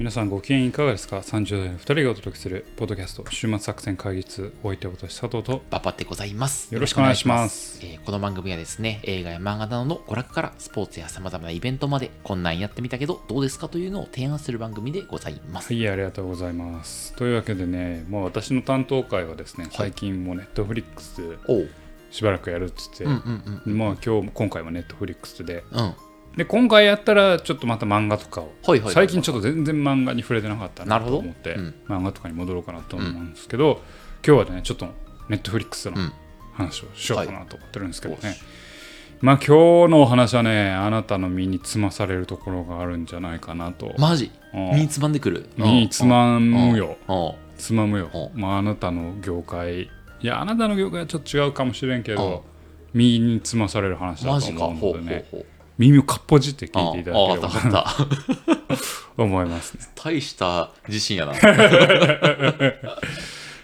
皆さんご機嫌いかがですか ?30 代の2人がお届けするポッドキャスト週末作戦会議室お相手は私佐藤とバパってございます。よろしくお願いしますえーこの番組はですね、映画や漫画などの娯楽からスポーツや様々なイベントまで、こんなんやってみたけどどうですかというのを提案する番組でございます。はいありがとうございますというわけでねもう私の担当会はですね最近もネットフリックス。しばらくやるっつって、うんうんうん。まあ今日今回はネットフリックスでうん。はいで今回やったらちょっとまた漫画とかをはいはい。最近ちょっと全然漫画に触れてなかったなと思って、うん。漫画とかに戻ろうかなと思うんですけど、今日はねちょっとネットフリックスのうん。話をしようかなと思ってるんですけどね、はい。まあ今日のお話はねあなたの身につまされるところがあるんじゃないかなと、マジ？うん。身につまんでくる？身につまむよ。うん。つまむよ。うまああなたの業界いやあなたの業界はちょっと違うかもしれんけど身につまされる話だとマジか。思うほうほうほう。耳をかっぽじって聞いていただければ。思いますね大した自信やな。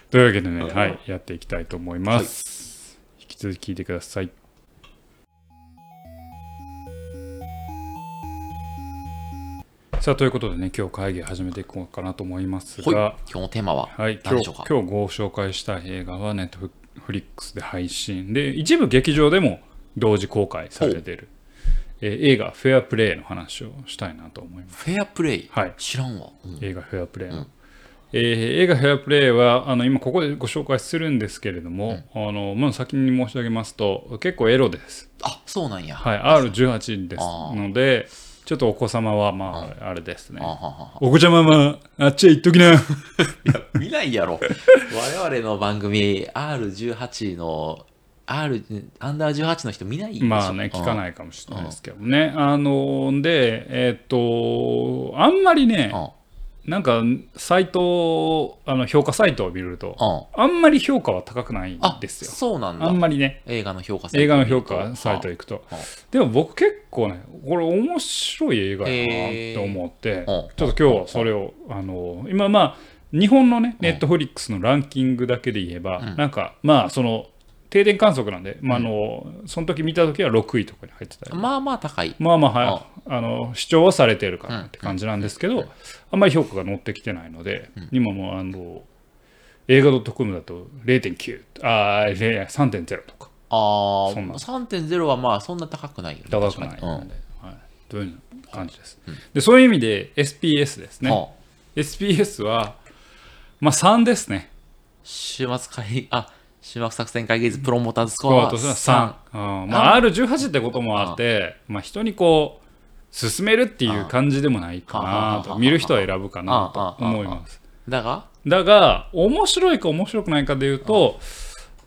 というわけでね、はい、やっていきたいと思います。引き続き聞いてください。さあ、ということでね、今日会議始めていこうかなと思います。が、今日のテーマははい、今日何でしょうか？今日ご紹介した映画はネットフリックスで配信で、一部劇場でも同時公開されている、えー映画フェアプレイの話をしたいなと思います。フェアプレイ？はい。知らんわ。うん。映画フェアプレイの、うん。えー映画フェアプレイはあの今ここでご紹介するんですけれども、あのまず先に申し上げますと結構エロです、あ、そうなんや。はい、R18 ですのでちょっとお子様はまああれですね。お子ちゃまはあっちへ行っときな 見ないやろ。我々の番組 R18 の R アンダー18の人見ないまあね聞かい。ないかもしれないですけどね。あのでえっ、とあんまりねうん。なんかサイトあの評価サイトを見るとうん。あんまり評価は高くないんあ、ですよ。そうなんだ。あん。まりね。映画の評価サイト映画の評価サイト行くと。はあでも僕結構ねこれ面白い映画やなって思ってちはあょっと今日はそれをあの今まあ日本のねネットフリックスのランキングだけで言えばうん。なんかまあその定点観測なんでまああのその時見た時は6位とかに入ってたり。まあまあ高い。まあまあはあ。の主張はされてるかなって感じなんですけどあんまり評価が乗ってきてないので今もうあの映画 .com だと0.9あー0 3.0とか。ああ、そんな。3.0はまあそんな高くないよね。高くないので、はい、という感じです、でそういう意味で SPS ですね、SPS はまあ3ですね。週末会、あ、週末作戦会議室プロモーターズスコアとしては3、うん。まあ、R18 ってこともあって、まあ、人にこう進めるっていう感じでもないかなと見る人は選ぶかなと思います。だが、だが面白いか面白くないかでいうと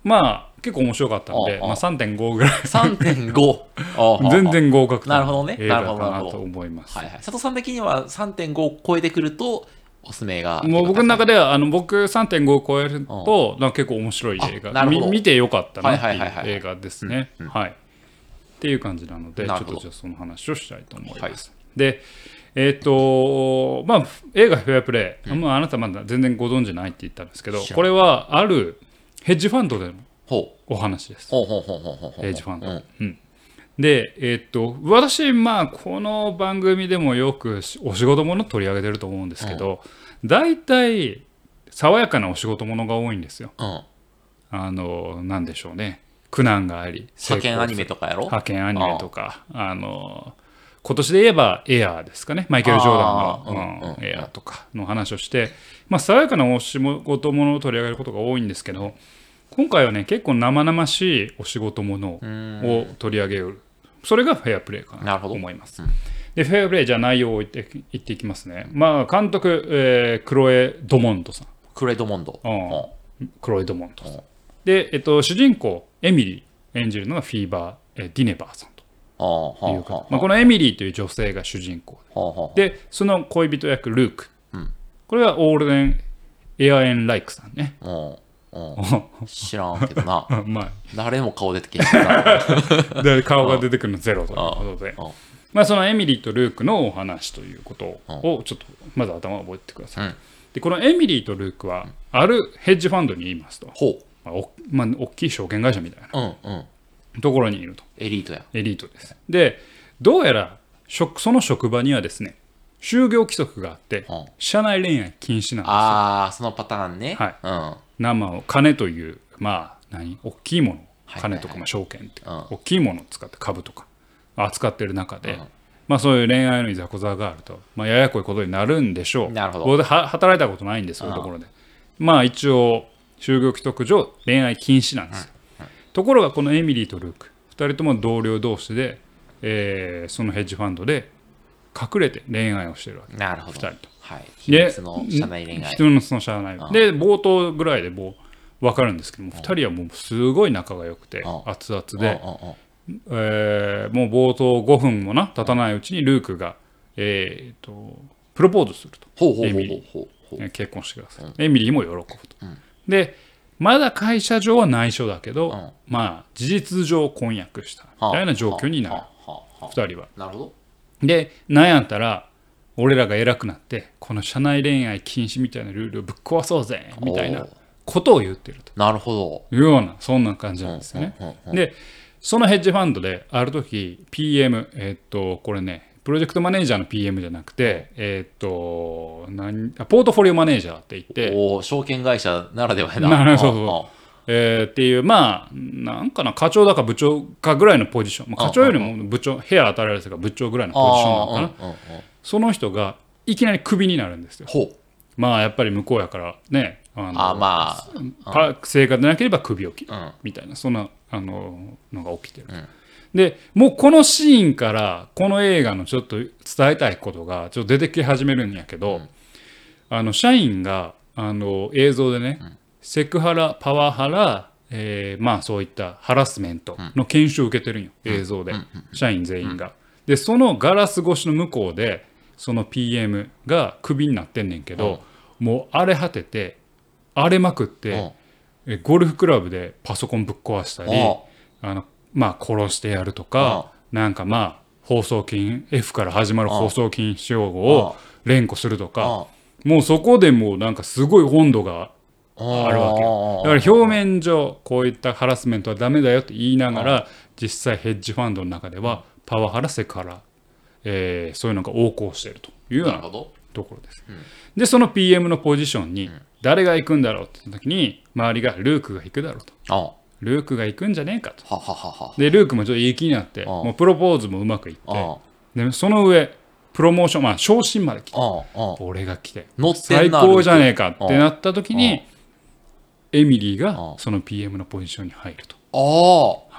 まあ結構面白かったんで、まあ、3.5ぐらい。3.5。あ あ全。然合格なるほどね。なるほど。かなと思います。はいはい。佐藤さん的には3.5を超えてくると、おすすめが。もう僕の中ではあの僕3.5を超えるとなんか結構面白い映画。あなるほど。み見てよかったなってはいはいはいはいい。う映画ですね。はい。っていう感じなのでちょっとじゃあその話をしたいと思いはい。ます。でえっ、とまあ映画「フェアプレイ」まあ、あなたまだ全然ご存知ないって言ったんですけどこれはあるヘッジファンドでの。お話です。ヘッジファンド。うん。うんで、えっと、私、まあ、この番組でもよくしお仕事もの取り上げてると思うんですけど、大体、爽やかなお仕事ものが多いんですよ。うん。あの、なんでしょうね。苦難があり、派遣アニメととかやろ？派遣アニメとか、あの、今年で言えばエアーですかね。マイケル・ジョーダンの、うんうんうんエアーとかの話をして、まあ、爽やかなお仕事ものを取り上げることが多いんですけど、今回はね、結構生々しいお仕事ものを取り上げる。それがフェアプレイかなと思います。で、フェアプレイ、じゃあ内容を言って言っていきますね。まあ、監督、えークロエ・ドモンドさん。クレドモンド。うんクロエ・ドモンドさんうん。で、えっと、主人公、エミリー演じるのがフィーバー、えーディネバーさんとああ、はあ、いうか、はまあ、このエミリーという女性が主人公あ、はあ、はあ。で、その恋人役、ルーク。うんこれはオールデン・エアエン・ライクさんね。知らんけどな。ま誰も顔出てけへんしな。あ、で顔が出てくるのゼロということで。まあ、そのエミリーとルークのお話ということをちょっとまず頭を覚えてください。うんでこのエミリーとルークはあるヘッジファンドにいますと、ほまあおまあ、大きい証券会社みたいなう。うんうん。ところにいるとエリートや。エリートですでどうやら職その職場にはですね就業規則があってうん社内恋愛禁止なんですよああ、そのパターンね。はいうん。生を金というまあ何？大きいもの。はい金とかまあ証券って。大きいものを使って株とか。扱ってる中で、うん。まあそういう恋愛のいざこざがあると、まあ、ややこいことになるんでしょう。なるほど。働いたことないんですそういうところで。まあ一応就業規則上恋愛禁止なんです。よ、ところがこのエミリーとルーク。2人とも同僚同士で、えーそのヘッジファンドで隠れて恋愛をしてるわけ。なるほど。2人と。はい。秘で密の社内恋愛。人のその社内。うんで冒頭ぐらいでもう分かるんですけども2人はもうすごい仲が良くてうん熱々で、えーもう冒頭5分もな経たないうちにルークが、えー、とプロポーズすると。ほうほうほうエミリほう結婚してください、エミリーも喜ぶと、うん。でまだ会社上は内緒だけど、うん。まあ事実上婚約したみたいな状況になる。はあ。はあ。は2人は。あなるほど。で悩んだら俺らが偉くなってこの社内恋愛禁止みたいなルールをぶっ壊そうぜみたいなことを言ってると。なるほいうようなそんな感じど。なんですよね。うんうんうんでそのヘッジファンドである時 PM えっとこれねプロジェクトマネージャーの PM じゃなくてえっと何あポートフォリオマネージャーって言っておお、証券会社ならではやな。えーっていうまあなんかな課長だか部長かぐらいのポジション、まあ、課長よりも部長部屋与えられてたから部長ぐらいのポジションなのかな、その人がいきなりクビになるんですよ。まあやっぱり向こうやからね。あまあ、パ成果でなければ首を切る。うん。みたいなそんなあののが起きてる、うん。でもうこのシーンからこの映画のちょっと伝えたいことがちょっと出てき始めるんやけど、あの社員があの映像でね、セクハラパワハラ、えーまあそういったハラスメントの研修を受けてるんよ、映像で、社員全員が。でそのガラス越しの向こうでその PM がクビになってんねんけど、もう荒れ果てて荒れまくって、えゴルフクラブでパソコンぶっ壊したりああのまあ殺してやるとかなんかまあ放送禁 F から始まる放送禁止用語を連呼するとかもうそこでもうなんかすごい温度がああるわけよ。だから表面上こういったハラスメントはダメだよって言いながら実際ヘッジファンドの中ではパワハラセクハラ、えーそういうのが横行しているというような。ところです。でその PM のポジションに誰が行くんだろうって言った時に周りがルークが行くだろうと。あはルークが行くんじゃねえかと。ははは。でルークもちょっといい気になってあもうプロポーズもうまくいってあでその上プロモーションまあ昇進まで来てああ俺が来て最な高じゃねえかってなった時あにエミリーあがその PM のポジションに入ると、ああ。はい、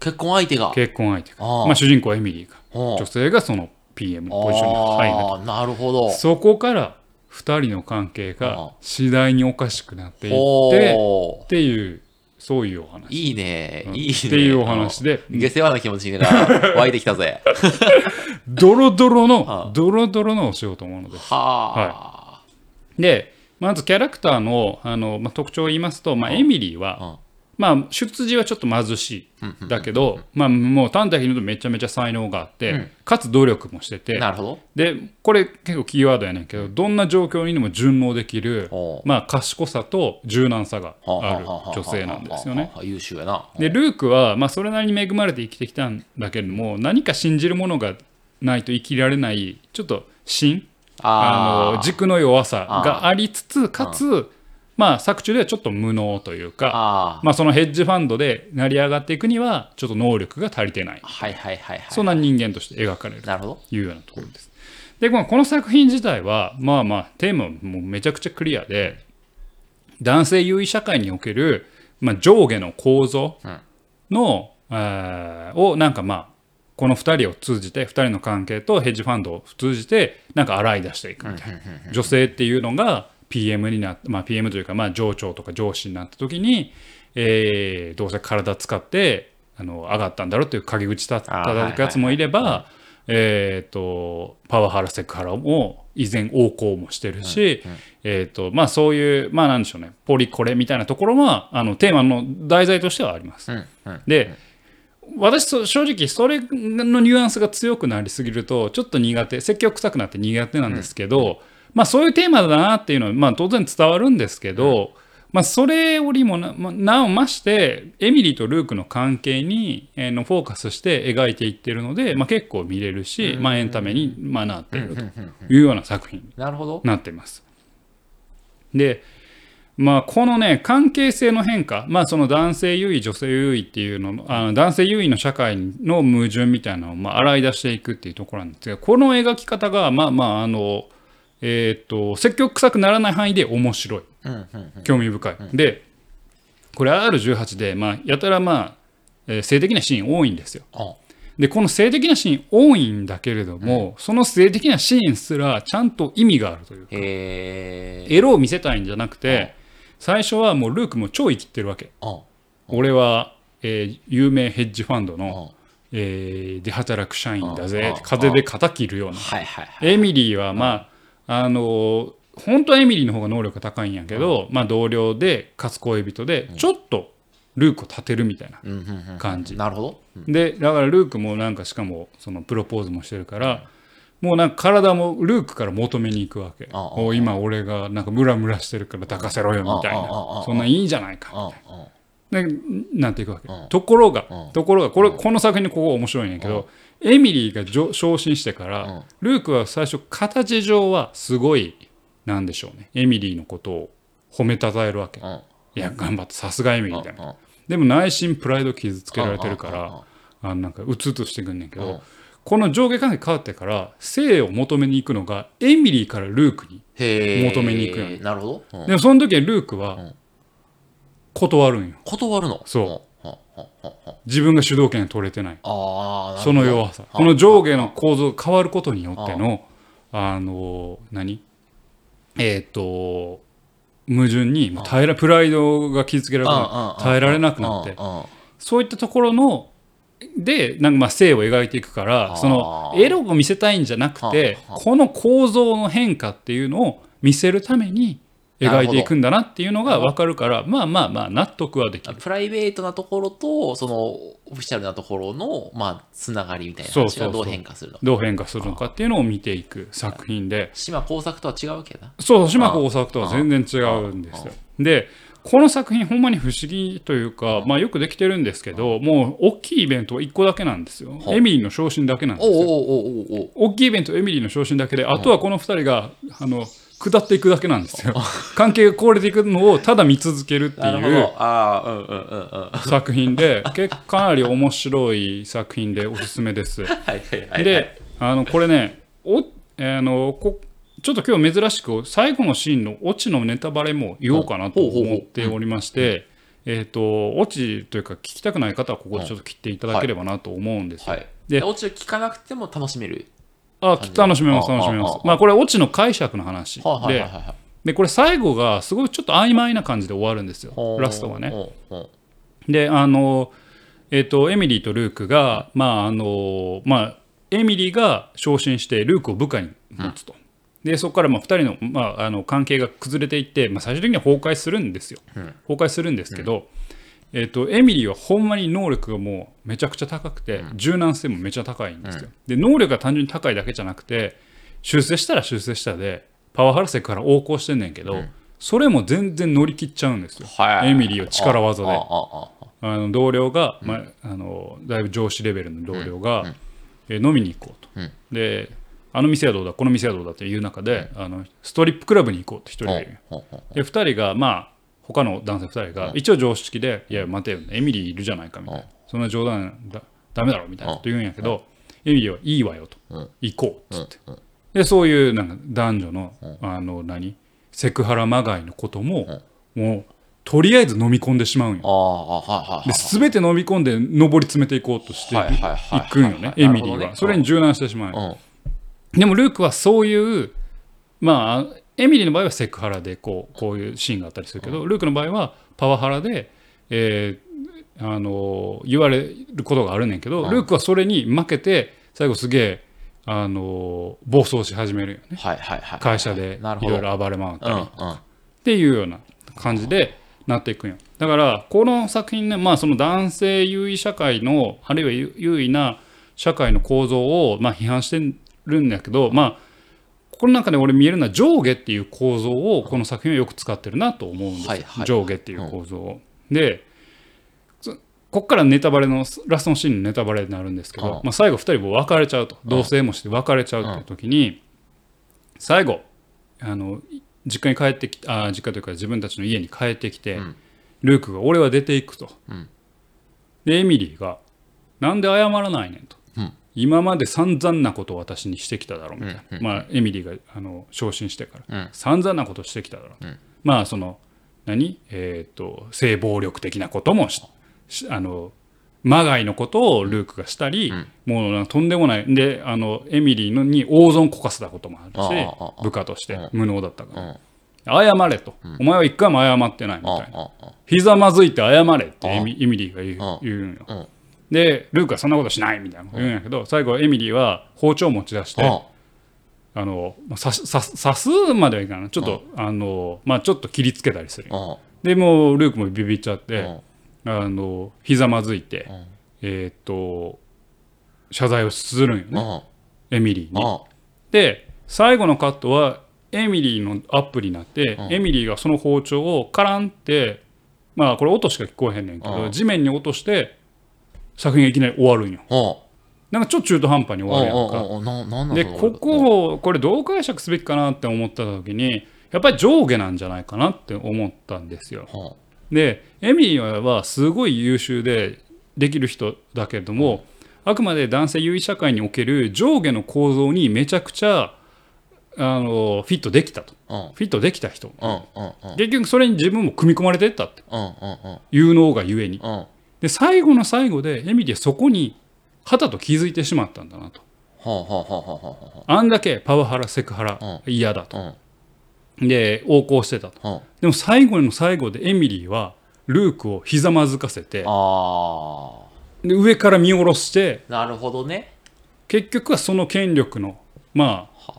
結婚相手が。結婚相手が。まあ、主人公はエミリーが。あ女性がその PM のポジションに入ると。ああ、なるほど。そこから2人の関係が次第におかしくなっていっておっていうそういうお話。いいね、うん。いいね。っていうお話で。うん。下世話な気持ちが 湧いてきたぜ。ドロドロのドロドロのお仕事ものです。はあ。でまずキャラクターのあの、まあ、特徴を言いますと、まあ、エミリーは、うんまあ、出自はちょっと貧しいだけど、まあ、もう端的に言うとめちゃめちゃ才能があって、うん。かつ努力もしててなるほど。でこれ結構キーワードやねんけどどんな状況にも順応できる、まあ、賢さと柔軟さがはあある女性なんですよね。優秀やな。でルークは、まあ、それなりに恵まれて生きてきたんだけれども何か信じるものがないと生きられないちょっと芯ああの軸の弱さがありつつかつ、まあ、作中ではちょっと無能というか、あまあ、そのヘッジファンドで成り上がっていくにはちょっと能力が足りてないあ。はいはいはいはい。そんな人間として描かれるなるほど。というようなところです。でこのこの作品自体はまあまあテーマもめちゃくちゃクリアで男性優位社会における、まあ、上下の構造の、あーをなんかまあこの2人を通じて2人の関係とヘッジファンドを通じてなんか洗い出していくみたいな女性っていうのが PM になって、まあ、PM というかまあ上長とか上司になった時に、えーどうせ体使ってあの上がったんだろうっていう陰口た叩くやつもいればえーとパワハラセクハラも依然横行もしてるし、えーとまあ、そういうまあなんでしょうね。ポリコレみたいなところはあのテーマの題材としてはあります。うんうん。で私そ正直それのニュアンスが強くなりすぎるとちょっと苦手積極臭くなって苦手なんですけど、まあそういうテーマだなっていうのは、まあ、当然伝わるんですけど、まあ、それよりもな,、まあ、なおましてエミリーとルークの関係に、えーのフォーカスして描いていってるので、まあ、結構見れるし、まあ、エンタメに、まあ、なっているというような作品になってます。でまあこのね関係性の変化まあその男性優位女性優位っていうののあの男性優位の社会の矛盾みたいなのをまあ洗い出していくっていうところなんですがこの描き方がまあまああのえーっと積極臭くならない範囲で面白い。うんうんうん。興味深い。でこれ R18 でまあやたらまあ、えー性的なシーン多いんですよ。あでこの性的なシーン多いんだけれども、その性的なシーンすらちゃんと意味があるというか。エロを見せたいんじゃなくて最初はもうルークも超生きってるわけ。あ俺は、えー有名ヘッジファンドの、あえーで働く社員だうぜん風で肩切るような。はいはいはい。エミリーはまああのー本当はエミリーの方が能力が高いんやけど、まあ、同僚でかつ恋人でちょっとルークを立てるみたいな感じなるほど。うんでだからルークもなんかしかもそのプロポーズもしてるから、もうなんか体もルークから求めに行くわけ。今俺がなんかムラムラしてるから抱かせろよみたいなあ。そんなんいいじゃないか。ああでなっていくわけ。うん。ところがうん、ところが、これ、この作品のここ面白いんやけど、エミリーが昇進してからうん、ルークは最初、形上はすごい、なんでしょうね。エミリーのことを褒めたたえるわけ。うん。いや、頑張って、さすがエミリーみたいな。うん。でも内心プライド傷つけられてるかうん。うん。ら、あなんかうつうつしてくんねんけうん。ど、この上下関係変わってから、性を求めに行くのが、エミリーからルークに。求めに行くよね。なるほど。うん。でもその時はルークうはん断るんよ。断るの？そう。自分が主導権取れてない。ああ、その弱さ。この上下の構造が変わることによっての、あ。の、何？えっ、と、矛盾にもう耐えらプライドが傷つけられなく耐えられなくなって。そういったところのでなんかまあ性を描いていくからそのエロを見せたいんじゃなくてこの構造の変化っていうのを見せるために描いていくんだなっていうのが分かるからまあまあまあ納得はできる。プライベートなところと、そのオフィシャルなところの、まあ、つながりみたいな話がどう変化するのか。どう変化するのかっていうのを見ていく作品で島工作とは違うわけだ。そう島工作とは全然違うんですよ。でこの作品ほんまに不思議というか、まあ、よくできてるんですけどもう大きいイベントは1個だけなんですよ。はあエミリーの昇進だけなんですよ。大きいイベントエミリーの昇進だけであとはこの2人があの下っていくだけなんですよ。関係が壊れていくのをただ見続けるっていうなるほど。ああ、うんうんうんうん。作品で結構かなり面白い作品でおすすめです。はいはいはい。であのこれねおあのこちょっと今日珍しく最後のシーンのオチのネタバレも言おうかなと思っておりまして、えっ、とオチというか聞きたくない方はここでちょっと切っていただければなと思うんですよ。はい。でで、オチを聞かなくても楽しめる。あ楽しめますあ楽しめま。すまあこれオチの解釈の話で。でこれ最後がすごいちょっと曖昧な感じで終わるんですよラストがね。であのえっ、とエミリーとルークがまああのまあエミリーが昇進してルークを部下に持つと。でそこからまあ2人の,、まあ、あの関係が崩れていって、まあ、最終的には崩壊するんですよ。うん崩壊するんですけど、えっとエミリーはほんまに能力がもうめちゃくちゃ高くて、柔軟性もめちゃ高いんですよ。で能力が単純に高いだけじゃなくて修正したら修正したでパワハラセクから横行してんねんけど、それも全然乗り切っちゃうんですよ。エミリーは力技で。あの同僚が、まあ、あのだいぶ上司レベルの同僚が、えー飲みに行こうと、うん。であの店はどうだこの店はどうだっていう中で、あのストリップクラブに行こうって一人がいるほうほうで2人がまあ他の男性2人が、一応常識で「い。や待てよエミリーいるじゃないか」みたいな、そんな冗談だダメだろみたいなこと言うんやけど、エミリーは「いいわよ」と、うん行こうっつって、うんでそういうなんか男女の,、あの何？セクハラまがいのことも、もうとりあえず飲み込んでしまうんよ。で全て飲み込んで上り詰めていこうとしていくんよねはいエミリーは。それに柔軟してしまう。でもルークはそういうまあエミリーの場合はセクハラでこうこういうシーンがあったりするけどルークの場合はパワハラでえーあの言われることがあるねんけどルークはそれに負けて最後すげえあの暴走し始めるよね。はいはいはい。会社でいろいろ暴れ回ったり。っていうような感じでなっていくんよ。だからこの作品ねまあその男性優位社会のあるいは優優位な社会の構造をまあ批判してるんだけどまあこの中で俺見えるのは上下っていう構造をこの作品はよく使ってるなと思うんですよ、はいはい。上下っていう構造を。でそこっからネタバレのラストのシーンのネタバレになるんですけど、うんまあ、最後2人も別れちゃうと。同棲もして別れちゃうっていう時に最後あの実家に帰ってきあ実家というか自分たちの家に帰ってきて、うん。ルークが「俺は出ていく」と。うん。でエミリーが「なんで謝らないねん」と。うん今まで散々なことを私にしてきただろうみたいな、うんうんまあエミリーがあの昇進してから、うん。散々なことしてきただろう、うん。まあその何？えっ、と性暴力的なこともあのまがいのことをルークがしたり、もうなんかとんでもない。であのエミリーのに大損こかせたこともあるし部下としてうん。無能だったから、うん。謝れと、お前は一回も謝ってないみたいな、ひざまずいて謝れってあエミリーが言うあ。言うんよ、うんでルークはそんなことしないみたいなこと言うんやけど、最後エミリーは包丁を持ち出して、ああ。のまあ刺すまではいかな。いちょっと、あのまあちょっと切りつけたりする。あでもうルークもビビっちゃって、うんあのひざまずいて、うんえーっと謝罪をするんよね、あエミリーに。あで最後のカットはエミリーのアップになって、うんエミリーがその包丁をカランってまあこれ音しか聞こえへんねんけど、うん地面に落として作品がいきなり終わるんよ。あ。なんかちょっと中途半端に終わるやんか。でここをこれどう解釈すべきかなって思った時にやっぱり上下なんじゃないかなって思ったんですよ。はでエミリーはすごい優秀でできる人だけれどもあくまで男性優位社会における上下の構造にめちゃくちゃあのフィットできたと。あフィットできた人。うんうんうん。結局それに自分も組み込まれてったって。うんうんうん。いうのがゆえに。うんで最後の最後でエミリーはそこに肌と気づいてしまったんだなと。はあんだけパワハラセクハラう嫌だと。で横行してたと。うん。でも最後の最後でエミリーはルークをひざまずかせてあで上から見下ろしてあなるほどね。結局はその権力のまあ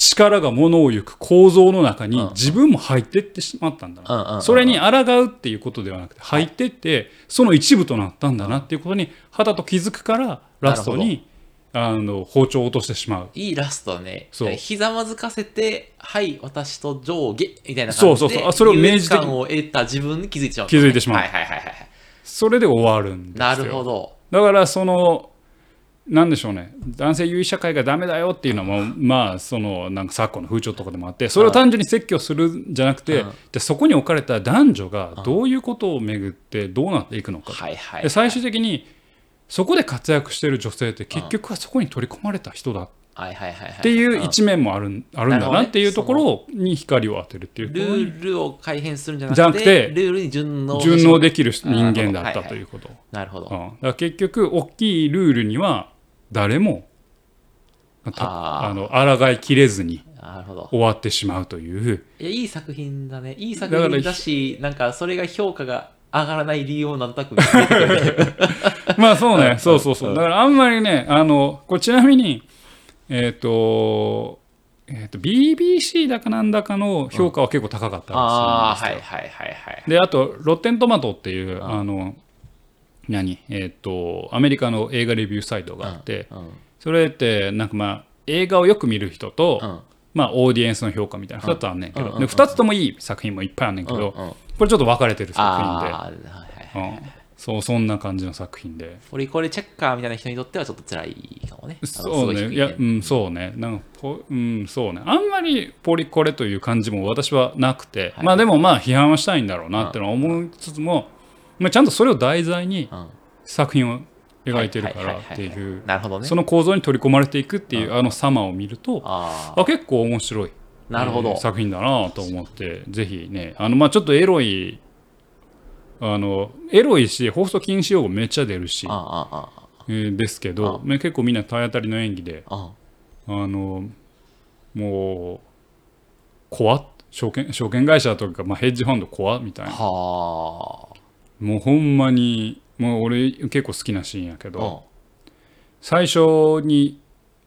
力が物を行く構造の中にうん。自分も入ってってしまったんだな。んそれに抗うっていうことではなくて入ってってその一部となったんだなっていうことに肌と気づくからラストにあの包丁を落としてしまう。いいラストだね。そう。ひざまずかせてはい私と上下みたいな感じでそうそうそう。あそれを明示的を得た自分に気づいてしまう、気づいてしまう。はいはいはいはい。それで終わるんですよ。なるほど。だからそのなんでしょうね。男性優位社会がダメだよっていうのもまあそのなんか昨今の風潮とかでもあってそれを単純に説教するんじゃなくて、うんでそこに置かれた男女がどういうことをめぐってどうなっていくのか。で最終的にそこで活躍している女性って結局はそこに取り込まれた人だっはいはいはいはい。ていう一面もあるあるんだなっていうところに光を当てるっていうルことにールを改変するんじゃなくてじゃなくてルールに順応順応できる人間だったはいはいということ。なるほど、うん、だから結局大きいルールには誰もたあの抗いきれずに終わってしまうという。いやいい作品だね。いい作品だしなんかそれが評価が上がらない理由をなんとなく まあそうね。そうそうそう。うん。だからあんまりねあのこれちなみにえっ、とえっ、と BBC だかなんだかの評価は結構高かったらしいんですよ。はいはいはいはい。であとロッテントマトっていうん。あの何？えっ、とアメリカの映画レビューサイトがあって、うんそれってなんかまあ映画をよく見る人と、うん。まあ、オーディエンスの評価みたいな2つあんねんけど、で2つともいい作品もいっぱいあんねんけど、これちょっと分かれてる作品で、そうそんな感じの作品で。ポリコレチェッカーみたいな人にとってはちょっと辛いかもね。そうね。いやうんそうね。なんかポうんそうね。あんまりポリコレという感じも私はなくて、はい。まあでもまあ批判はしたいんだろうなってのは思いつつも、まあ、ちゃんとそれを題材にうん。作品を描いてるからっていうなるほどね。その構造に取り込まれていくっていうあの様を見るとああ結構面白いあなるほど。えー作品だなと思ってぜひねあのまあちょっとエロいあのエロいし放送禁止用語めっちゃ出るし、ああああえーですけど、ね、結構みんな体当たりの演技でああ。のもう怖っ。証券証券会社とか、まあ、ヘッジファンド怖っみたいな。はもうほんまにもう俺結構好きなシーンやけあど最初に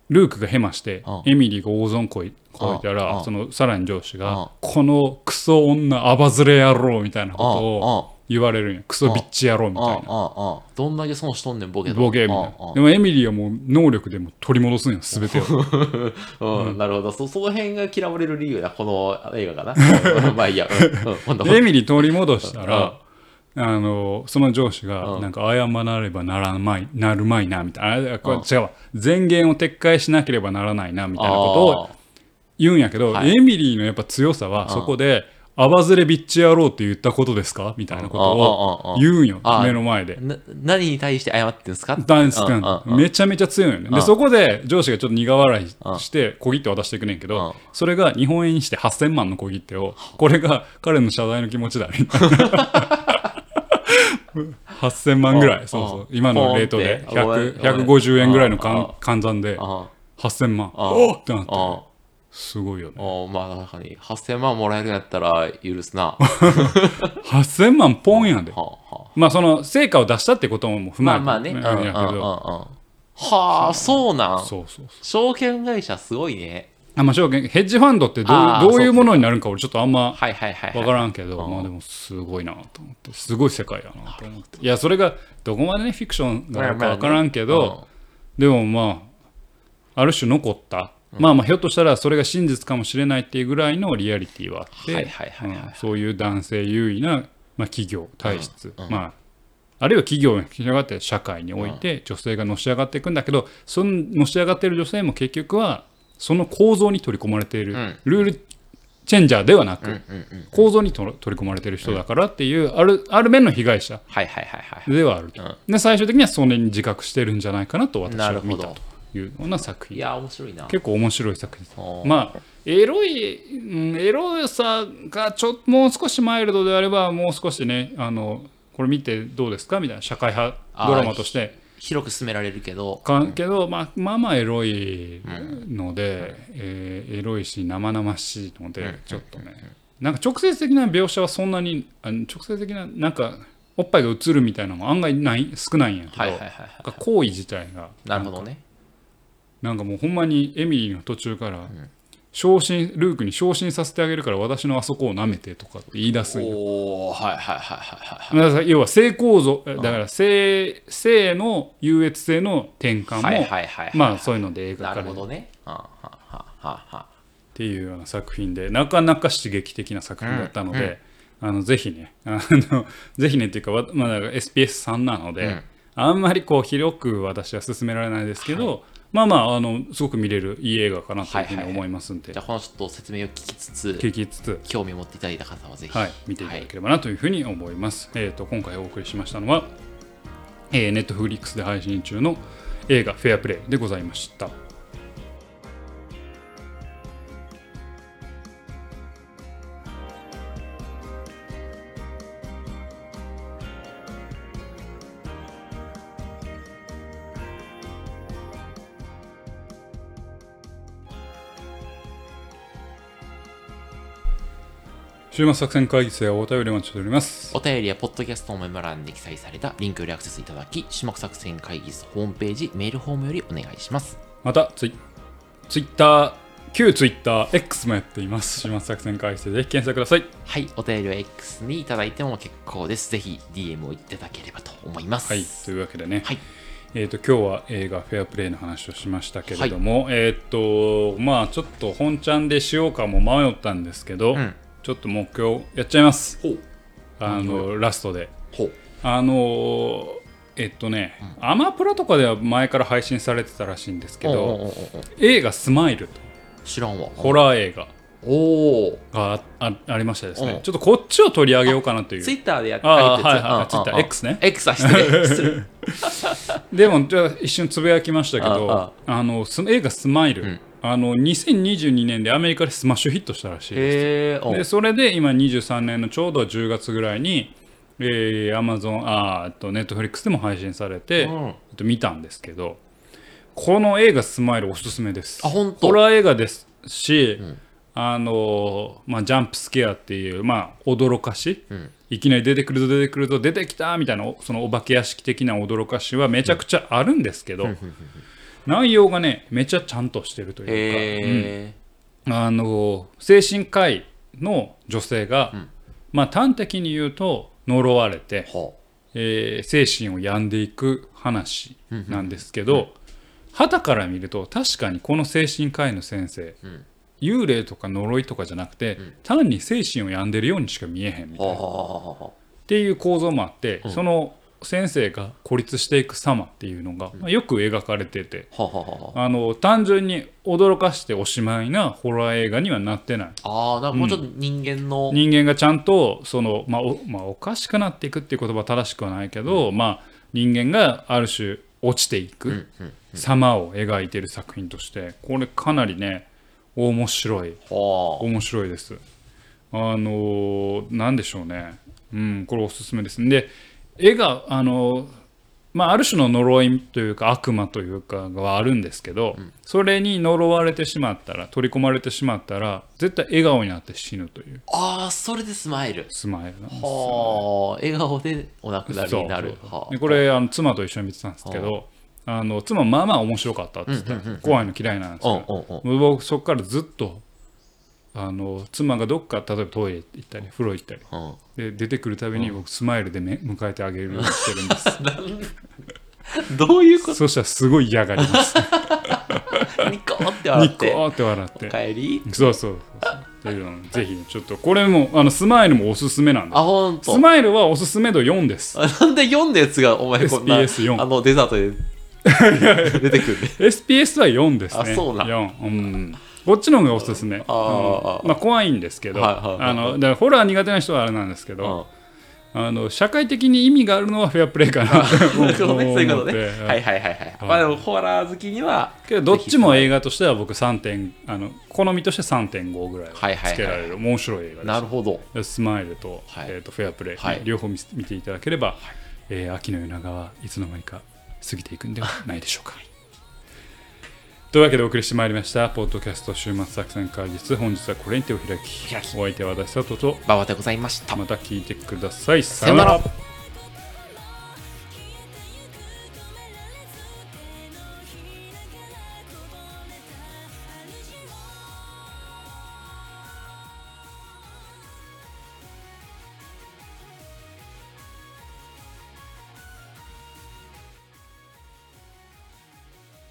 ルークがヘマしてうんエミリーが大損こいこいたうんらそのさらに上司うんが「このクソ女アバズレ野郎」みたいなことを言われるんや。クソビッチ野郎みたいな。ああああ。どんだけ損しとんねんボケと。ボケみたいな。でもエミリーはもう能力でも取り戻すんや全てを。うん、なるほど。そその辺が嫌われる理由だこの映画かな。う んまあいいや。エミリー取り戻したらあのその上司がうん。なんか謝らねばならまいなるまいなみたいな。あこれ違うわ。前言を撤回しなければならないなみたいなことを言うんやけど、はい。エミリーのやっぱ強さはそこで「アバズレビッチ野郎って言ったことですか?」みたいなことを言うんよ目の前で。な何に対して謝ってんすか？ダンス君めちゃめちゃ強いよね。うんでそこで上司がちょっと苦笑いして小切手渡していくねんけうんどそれが日本円にして8000万の小切手をこれが彼の謝罪の気持ちだみたいな。8000万ぐらうんいそうそう。今のレートでポンって。100 150円ぐらいのうん換換算であ。8000万。あ。おっってなって。あすごいよね。あまあ確かに。8000万もらえるんやったら許すな。は8000万ポンやで。あはまあその成果を出したってことも踏ままあえてまあね。うんうんうんうん。はあそうなん。そうそうそう。証券会社すごいね。あまあ証券ヘッジファンドってどうどういうものになるんか俺ちょっとあんまはいはいはいはい。分からんけど、うん。まあでもすごいなと思って。すごい世界やなと思って。いやそれがどこまでねフィクションがあるか分からんけど、でもまあある種残った、まあまあひょっとしたらそれが真実かもしれないっていうぐらいのリアリティはあって、そういう男性優位な、まあ、企業体質、うん。うん。まああるいは企業が広がって社会において女性がのし上がっていくんだけどそののし上がっている女性も結局はその構造に取り込まれている、うん。ルールチェンジャーではなく、構造にと取り込まれてる人だからっていう、あるある面の被害者ではあると、うん。で最終的にはそれに自覚してるんじゃないかなと私は見たというような作品。いや面白いな。結構面白い作品。まあエロい、うんエロさがちょもう少しマイルドであればもう少しねあのこれ見てどうですか？みたいな社会派ドラマとして。広く進められるけど。かけど、まあ、まあまあエロいので、えーエロいし生々しいので、ちょっとね。なんか直接的な描写はそんなにあの直接的ななんかおっぱいが映るみたいなのも案外ない少ないんやけど、はいはいはい行為自体が。なるほどねなんかもうほんまにエミリーの途中から、昇進ルークに昇進させてあげるから私のあそこを舐めてとか言い出すんよ。おおはいはいはいはいはいだから要は性構造だから性性の優越性の転換も、はいはいはいはいまあそういうので描なかれる。るほどね。はあはあはあはあ。っていうような作品でなかなか刺激的な作品だったので、あのぜひね あのぜひねっていうか、わまあ、だから SPS3 なので、うん。あんまりこう広く私は勧められないですけど、まあまああのすごく見れるいい映画かなというふうに思いますんで、じゃあこのちょっと説明を聞きつつ聞きつつ、興味を持っていただいた方はぜひ。はい、見ていただければなというふうに思います。えー、と今回お送りしましたのは、えー、ネットフリックスで配信中の映画「フェアプレイ」でございました。週末作戦会議室やお便りをお待ちしております。お便りやポッドキャストのメモ欄に記載されたリンクよりアクセスいただき、種目作戦会議室ホームページ、メールフォームよりお願いします。またツイ、ツイッター、旧ツイッター X もやっています。週末作戦会議室でぜひ検索ください。はい、お便りは X にいただいても結構です。ぜひ DM をいただければと思います。はい、というわけでね、はいえー、と今日は映画「フェアプレイ」の話をしましたけれども、えっ、とまあちょっと本ちゃんでしようかも迷ったんですけど、うんちょっともう今日やっちゃいます。あのラストで。あのえっとね、アマプラとかでは前から配信されてたらしいんですけど、映画「スマイルと。知らんわ。ホラー映画。おお。がああありましてですね、うん。ちょっとこっちを取り上げようかなという。ツイッターでやってあはい。はいツイッター。X ね。X は失礼。でもじゃあ一瞬つぶやきましたけどああのス映画「スマイル、うんあの2022年でアメリカでスマッシュヒットしたらしいです。でそれで今23年のちょうど10月ぐらいに、えー、Amazon あーえっと Netflix でも配信されて、うん。えっと見たんですけどこの映画「スマイルおすすめです。あ本当？ホラー映画ですし、ん。あのまあ、ジャンプスケアっていう、まあ、驚かし、ん。いきなり出てくると出てくると出てきたみたいなおそのお化け屋敷的な驚かしはめちゃくちゃあるんですけど、内容がねめちゃちゃんとしてるというか、へえ。あの精神科医の女性が、ん。まあ端的に言うと呪われて、ほえー精神を病んでいく話なんですけど旗から見ると確かにこの精神科医の先生、うん。幽霊とか呪いとかじゃなくて、単に精神を病んでるようにしか見えへんみうたいな。っていう構造もあって、うん。その先生が孤立していく様っていうのが、まあよく描かれててあの単純に驚かしておしまいなホラー映画にはなってない。ああもうちょっと人間の、人間がちゃんとその、まあおまあ、おかしくなっていくっていう言葉は正しくはないけど、まあ、人間がある種落ちていく様を描いている作品としてこれかなりね面白い。面白いです。あのーなんでしょうね。うんこれおすすめです。で絵があのーまあ、ある種の呪いというか悪魔というかがあるんですけど、それに呪われてしまったら取り込まれてしまったら絶対笑顔になって死ぬという。ああそれでスマイル。スマイルなんですよはあ笑顔でお亡くなりになる。でこれあの妻と一緒に見てたんですけどあの妻まあまあ面白かったって言ってた、怖いの嫌いなんですうんよ、うんうん。僕そこからずっとあの妻がどっか例えばトイレ行ったり風呂行ったり。うん。で出てくるたびに僕スマイルで、ね、迎えてあげるようにしてるんです。どういうこそしたらすごい嫌がりますと ニコって笑ニコってーって笑って。おかえり。そうそうそうそう。ぜひちょっとこれもあのスマイルもおすすめなんであほんと。スマイルはおすすめ度4です。あなんで読んだやつがお前こんな SPS4 あのデザートで出てくるね。SPS は4ですね。あそうなん。4うんこっちの方がおすすめ、うん。まあ、怖いんですけど、あのだからホラー苦手な人はあれなんですけど、あの社会的に意味があるのはフェアプレーかな そういうことね。はいはいはいはい。まあでもホラー好きにはけどどっちも映画としては僕3点あの好みとして3.5ぐらいはいはいはい。つけられる。面白い映画なるほど。ですスマイルと,、はい。えー、とフェアプレー、はい。両方見見ていただければ、えー秋の夜長はいつの間にか過ぎていくんではないでしょうかというわけでお送りしてまいりました。ポッドキャスト週末作戦会議室。本日はこれに手を開き。お相手は私佐藤と。馬場でございました。また聞いてください。さよなら